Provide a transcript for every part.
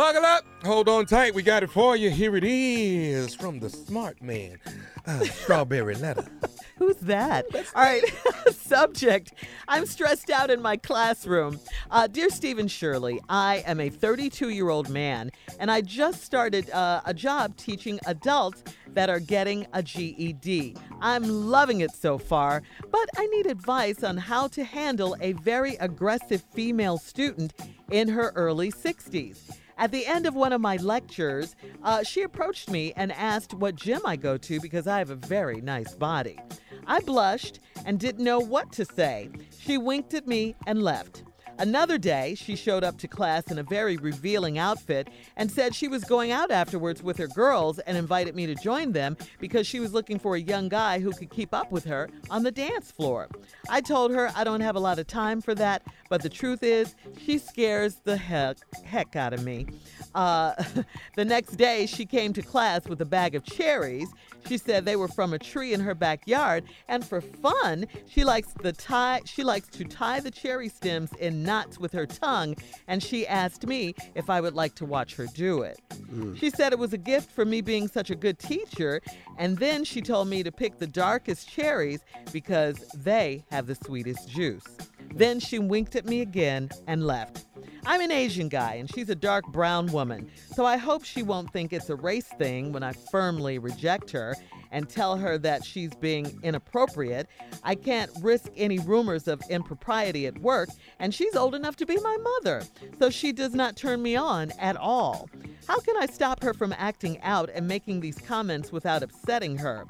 Buckle up. Hold on tight. We got it for you. Here it is from the smart man. Uh, strawberry letter. Who's that? All right. Subject I'm stressed out in my classroom. Uh, Dear Stephen Shirley, I am a 32 year old man, and I just started uh, a job teaching adults that are getting a GED. I'm loving it so far, but I need advice on how to handle a very aggressive female student in her early 60s. At the end of one of my lectures, uh, she approached me and asked what gym I go to because I have a very nice body. I blushed and didn't know what to say. She winked at me and left. Another day, she showed up to class in a very revealing outfit and said she was going out afterwards with her girls and invited me to join them because she was looking for a young guy who could keep up with her on the dance floor. I told her I don't have a lot of time for that, but the truth is, she scares the heck, heck out of me. Uh, the next day, she came to class with a bag of cherries. She said they were from a tree in her backyard, and for fun, she likes the tie. She likes to tie the cherry stems in knots with her tongue, and she asked me if I would like to watch her do it. Hmm. She said it was a gift for me being such a good teacher, and then she told me to pick the darkest cherries because they have the sweetest juice. Then she winked at me again and left. I'm an Asian guy and she's a dark brown woman, so I hope she won't think it's a race thing when I firmly reject her and tell her that she's being inappropriate. I can't risk any rumors of impropriety at work, and she's old enough to be my mother, so she does not turn me on at all. How can I stop her from acting out and making these comments without upsetting her?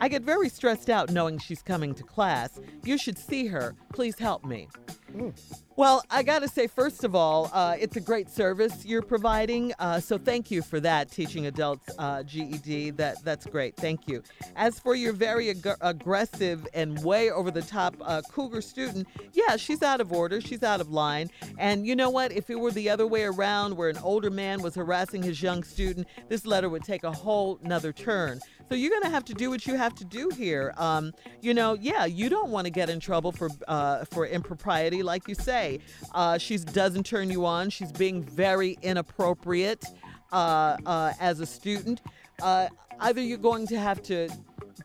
I get very stressed out knowing she's coming to class. You should see her. Please help me. Well, I got to say, first of all, uh, it's a great service you're providing. Uh, so thank you for that, teaching adults uh, GED. That that's great. Thank you. As for your very ag- aggressive and way over the top uh, cougar student, yeah, she's out of order. She's out of line. And you know what? If it were the other way around, where an older man was harassing his young student, this letter would take a whole nother turn. So you're going to have to do what you have to do here. Um, you know, yeah, you don't want to get in trouble for uh, for impropriety, like you say. Uh, she doesn't turn you on. She's being very inappropriate uh, uh, as a student. Uh, either you're going to have to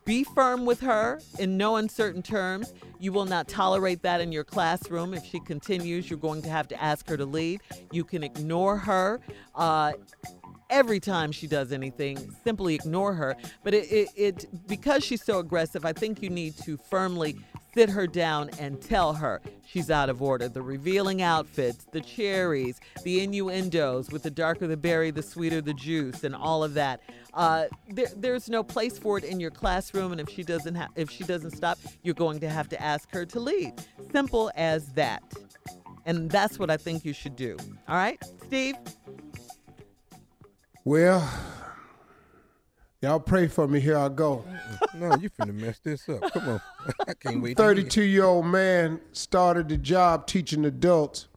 be firm with her in no uncertain terms. You will not tolerate that in your classroom. If she continues, you're going to have to ask her to leave. You can ignore her. Every time she does anything, simply ignore her. But it, it, it because she's so aggressive, I think you need to firmly sit her down and tell her she's out of order. The revealing outfits, the cherries, the innuendos with the darker the berry, the sweeter the juice, and all of that. Uh, there, there's no place for it in your classroom, and if she doesn't ha- if she doesn't stop, you're going to have to ask her to leave. Simple as that. And that's what I think you should do. All right, Steve. Well, y'all pray for me. Here I go. No, you finna mess this up. Come on. I can't wait. to hear it. 32 year old man started the job teaching adults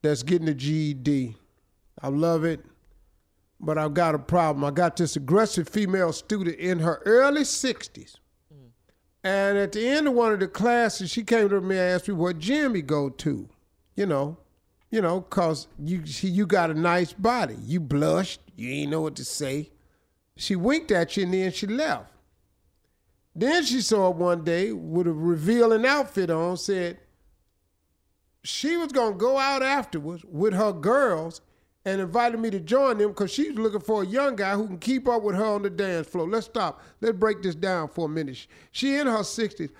that's getting a GED. I love it, but I've got a problem. I got this aggressive female student in her early 60s. And at the end of one of the classes, she came to me and asked me what gym he go to. You know, you know, cause you she, you got a nice body. You blushed. You ain't know what to say. She winked at you and then she left. Then she saw one day with a revealing outfit on, said she was gonna go out afterwards with her girls and invited me to join them because she's looking for a young guy who can keep up with her on the dance floor. Let's stop. Let's break this down for a minute. She in her 60s.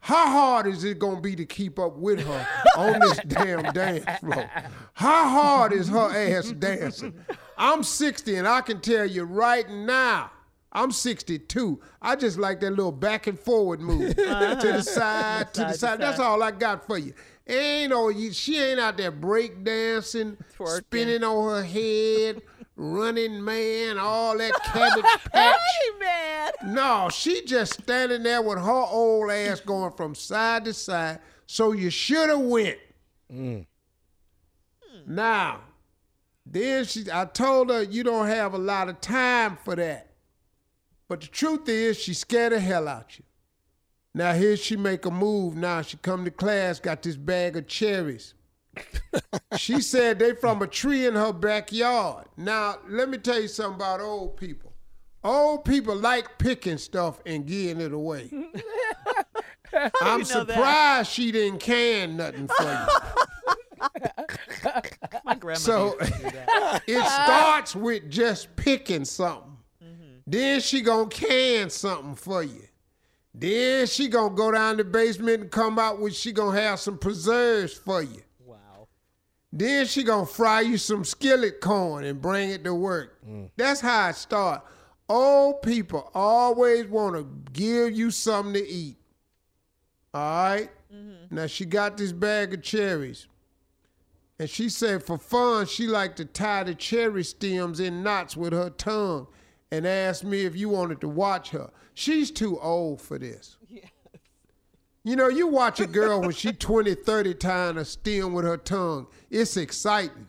How hard is it gonna be to keep up with her on this damn dance floor? How hard is her ass dancing? I'm 60 and I can tell you right now, I'm 62. I just like that little back and forward move uh-huh. to the side, to the side. That's all I got for you. Ain't no, she ain't out there break dancing, spinning on her head, running man, all that cabbage patch. Hey, man. No, she just standing there with her old ass going from side to side. So you should have went. Mm. Now, then she, I told her you don't have a lot of time for that. But the truth is, she scared the hell out you. Now here she make a move. Now she come to class, got this bag of cherries. She said they from a tree in her backyard. Now, let me tell you something about old people. Old people like picking stuff and giving it away. I'm know that? surprised she didn't can nothing for you. My grandma So it starts with just picking something. Mm-hmm. Then she gonna can something for you. Then she gonna go down the basement and come out with she gonna have some preserves for you. Wow. Then she gonna fry you some skillet corn and bring it to work. That's how it start. Old people always want to give you something to eat. All right? mm-hmm. Now she got this bag of cherries. And she said for fun, she liked to tie the cherry stems in knots with her tongue and asked me if you wanted to watch her. She's too old for this. You know, you watch a girl when she 20, 30 tying a stem with her tongue. It's exciting.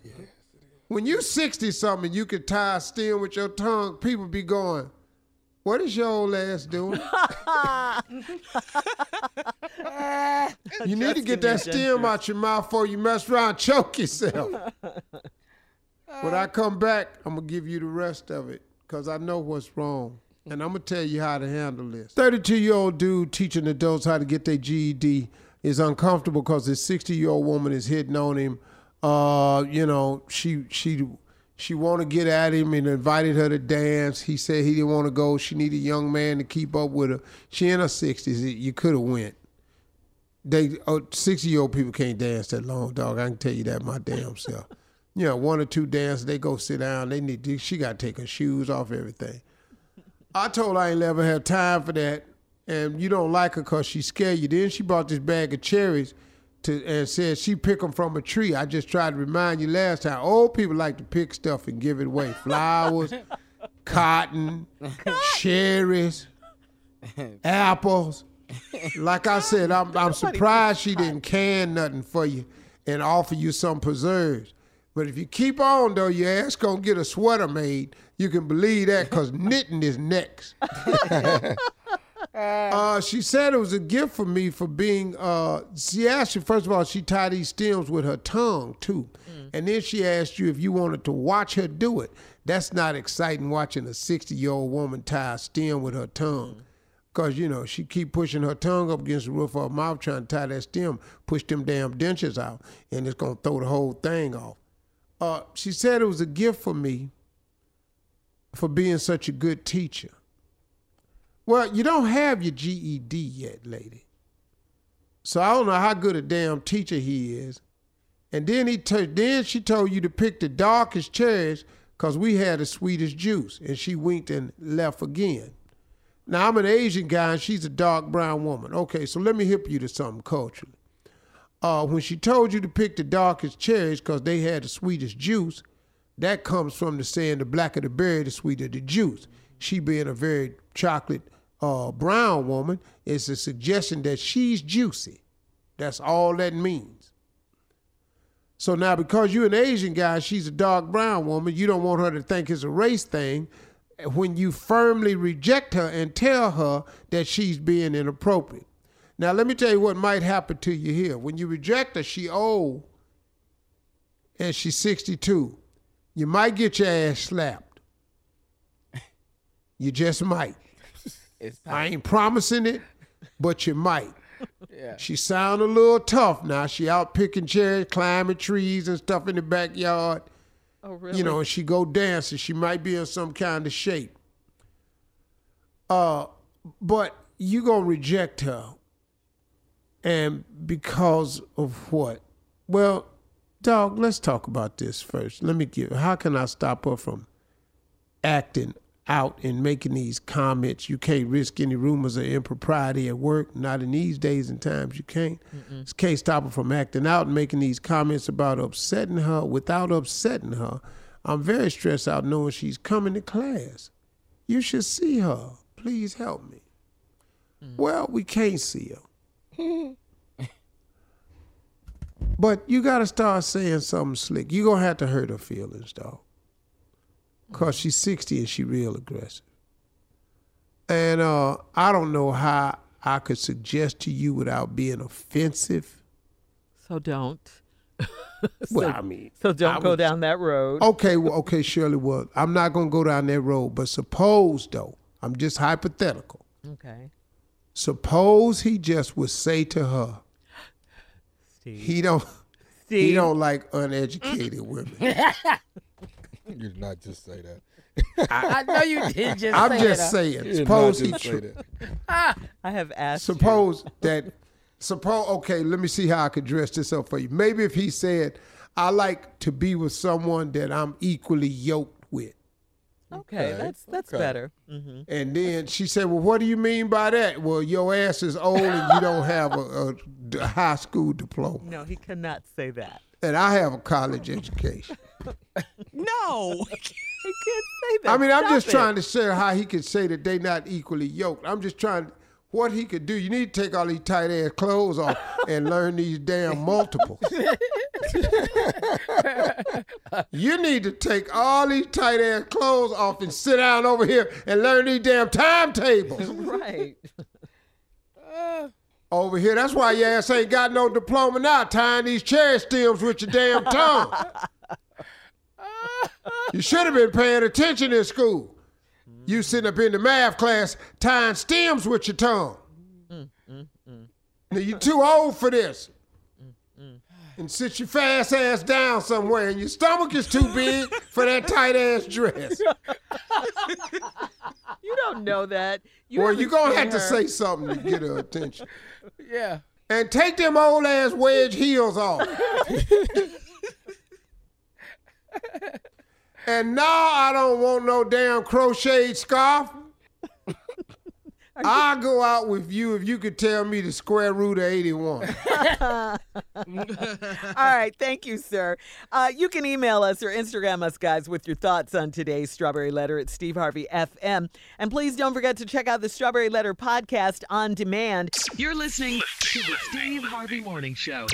When you 60 something, you can tie a stem with your tongue, people be going, what is your old ass doing? you need to get that stem out your mouth before you mess around and choke yourself. when I come back, I'm going to give you the rest of it because I know what's wrong. And I'm to tell you how to handle this. 32 year old dude teaching adults how to get their GED is uncomfortable because this 60 year old woman is hitting on him. Uh, you know, she she she want to get at him and invited her to dance. He said he didn't want to go. She needed a young man to keep up with her. She in her 60s. You could have went. They oh, 60 year old people can't dance that long, dog. I can tell you that my damn self. You know, one or two dances, they go sit down. They need to, she got to take her shoes off, everything. I told her I ain't never have time for that. And you don't like her because she scared you. Then she brought this bag of cherries to and said she pick them from a tree. I just tried to remind you last time. Old people like to pick stuff and give it away. Flowers, cotton, cherries, apples. Like I said, I'm, I'm surprised she didn't can nothing for you and offer you some preserves. But if you keep on though, your ass gonna get a sweater made. You can believe that because knitting is next. Uh, she said it was a gift for me for being. Uh, she asked you first of all. She tied these stems with her tongue too, and then she asked you if you wanted to watch her do it. That's not exciting watching a sixty-year-old woman tie a stem with her tongue, cause you know she keep pushing her tongue up against the roof of her mouth trying to tie that stem, push them damn dentures out, and it's gonna throw the whole thing off. Uh, she said it was a gift for me for being such a good teacher. Well, you don't have your GED yet, lady. So I don't know how good a damn teacher he is. And then he t- then she told you to pick the darkest cherries because we had the sweetest juice. And she winked and left again. Now I'm an Asian guy and she's a dark brown woman. Okay, so let me hip you to something culturally. Uh, when she told you to pick the darkest cherries because they had the sweetest juice, that comes from the saying the blacker the berry, the sweeter the juice. She being a very chocolate uh, brown woman, it's a suggestion that she's juicy. That's all that means. So now, because you're an Asian guy, she's a dark brown woman, you don't want her to think it's a race thing. When you firmly reject her and tell her that she's being inappropriate. Now, let me tell you what might happen to you here. When you reject her, she old and she's 62. You might get your ass slapped. You just might. It's I ain't promising it, but you might. Yeah. She sound a little tough now. She out picking cherries, climbing trees and stuff in the backyard. Oh, really? You know, and she go dancing. She might be in some kind of shape. Uh, but you gonna reject her, and because of what? Well, dog. Let's talk about this first. Let me give. How can I stop her from acting out and making these comments? You can't risk any rumors of impropriety at work. Not in these days and times. You can't. Just can't stop her from acting out and making these comments about upsetting her without upsetting her. I'm very stressed out knowing she's coming to class. You should see her. Please help me. Mm. Well, we can't see her. but you got to start saying something slick. You're going to have to hurt her feelings, dog. Because she's 60 and she real aggressive. And uh, I don't know how I could suggest to you without being offensive. So don't. well, I mean, So don't I go was- down that road. Okay, well, okay, Shirley. Well, I'm not gonna go down that road, but suppose though, I'm just hypothetical. Okay. Suppose he just would say to her, Steve. he don't, he don't like uneducated women. You did not just say that. I know you did just I'm say just that. saying. You Suppose not he, just say tr- that. I have asked. you. suppose that, suppose. Okay, let me see how I could dress this up for you. Maybe if he said, "I like to be with someone that I'm equally yoked with," Okay, Okay, that's that's okay. better. hmm and then she said, "Well, what do you mean by that?" Well, your ass is old and you don't have a high school diploma, No, he cannot say that. and I have a college education. No, he can't say that. I mean, I'm just it. trying to say how he could say that they're not equally yoked. I'm just trying what he could do. You need to take all these tight ass clothes off and learn these damn multiples. you need to take all these tight ass clothes off and sit down over here and learn these damn timetables. Right. over here. That's why your ass ain't got no diploma now, tying these cherry stems with your damn tongue. you should have been paying attention in school. You sitting up in the math class tying stems with your tongue. Now you too old for this. And sit your fast ass down somewhere, and your stomach is too big for that tight ass dress. You don't know that. You Well, you're gonna have to say something to get her attention. Yeah. And take them old ass wedge heels off. and now I don't want no damn crocheted scarf. I'll go out with you if you could tell me the square root of 81. All right, thank you, sir. Uh, you can email us or Instagram us, guys, with your thoughts on today's Strawberry Letter at Steve Harvey FM. And please don't forget to check out the Strawberry Letter podcast on demand. You're listening to the Steve Harvey Morning Show.